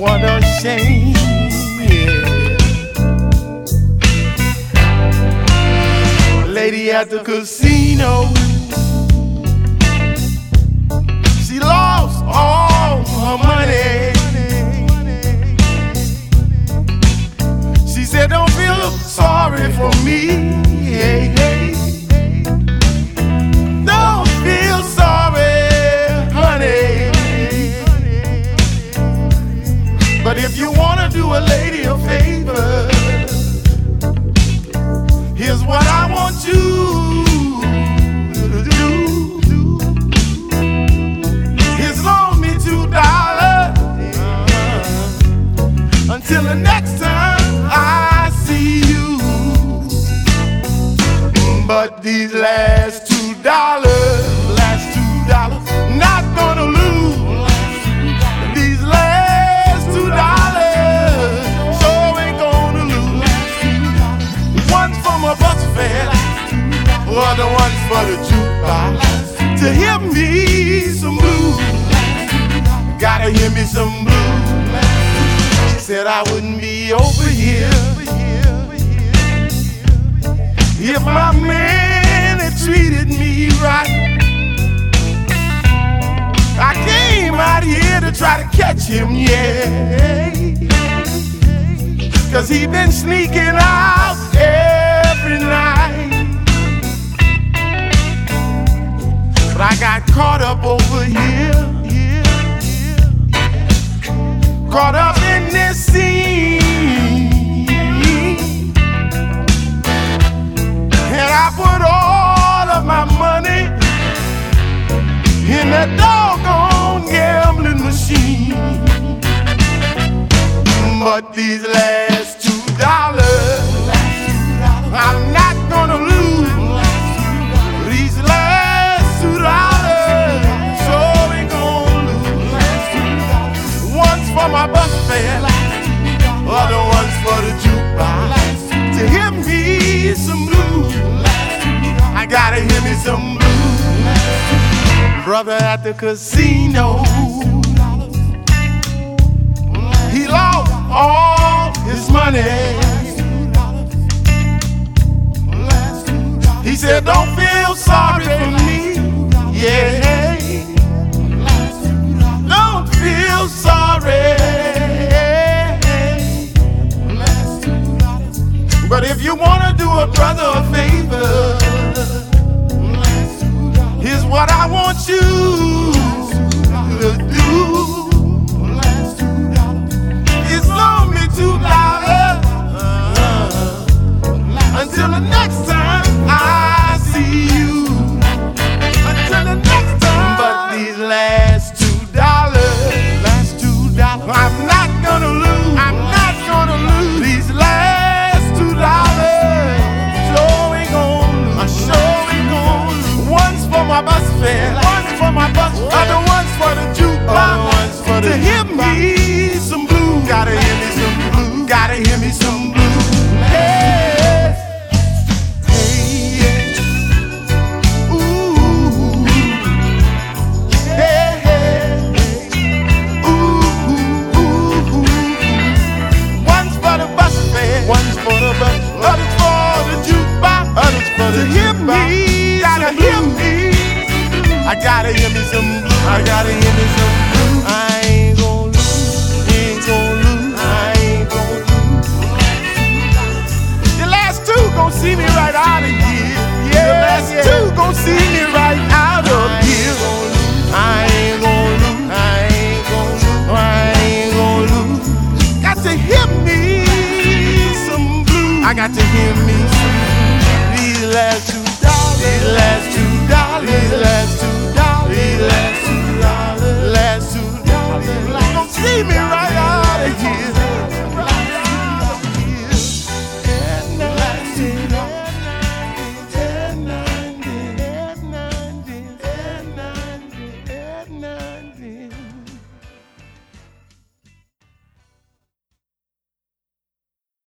What a shame. Yeah. Lady at the casino. A lady a favor, here's what I want you to do. Here's loan me two dollars until the next time I see you. But these last two dollars, for the jukebox. To hear me some blues, gotta hear me some blues. She said I wouldn't be over here if my man had treated me right. I came out here to try to catch him, yeah. Cause he been sneaking out up over here. Caught up in this scene. And I put all of my money in that doggone gambling machine. But these last my bus fare, other one's for the jukebox. To hear me some blues, I gotta hear me some blues. Brother at the casino, he lost all his money. He said, Don't feel sorry if you wanna do a brother a favor, here's what I want you to do. I gotta hear me some blues. I gotta hear me some blues. I ain't gon' lose, ain't gon' lose, I ain't gon' lose. The last two gon' see me right out of here. Yeah, the last yeah. two gon' see me right out of here. I ain't gon' lose, I ain't gon' lose, I ain't gon' lose. Got to hear me some blues. I got to hear me some blues. These last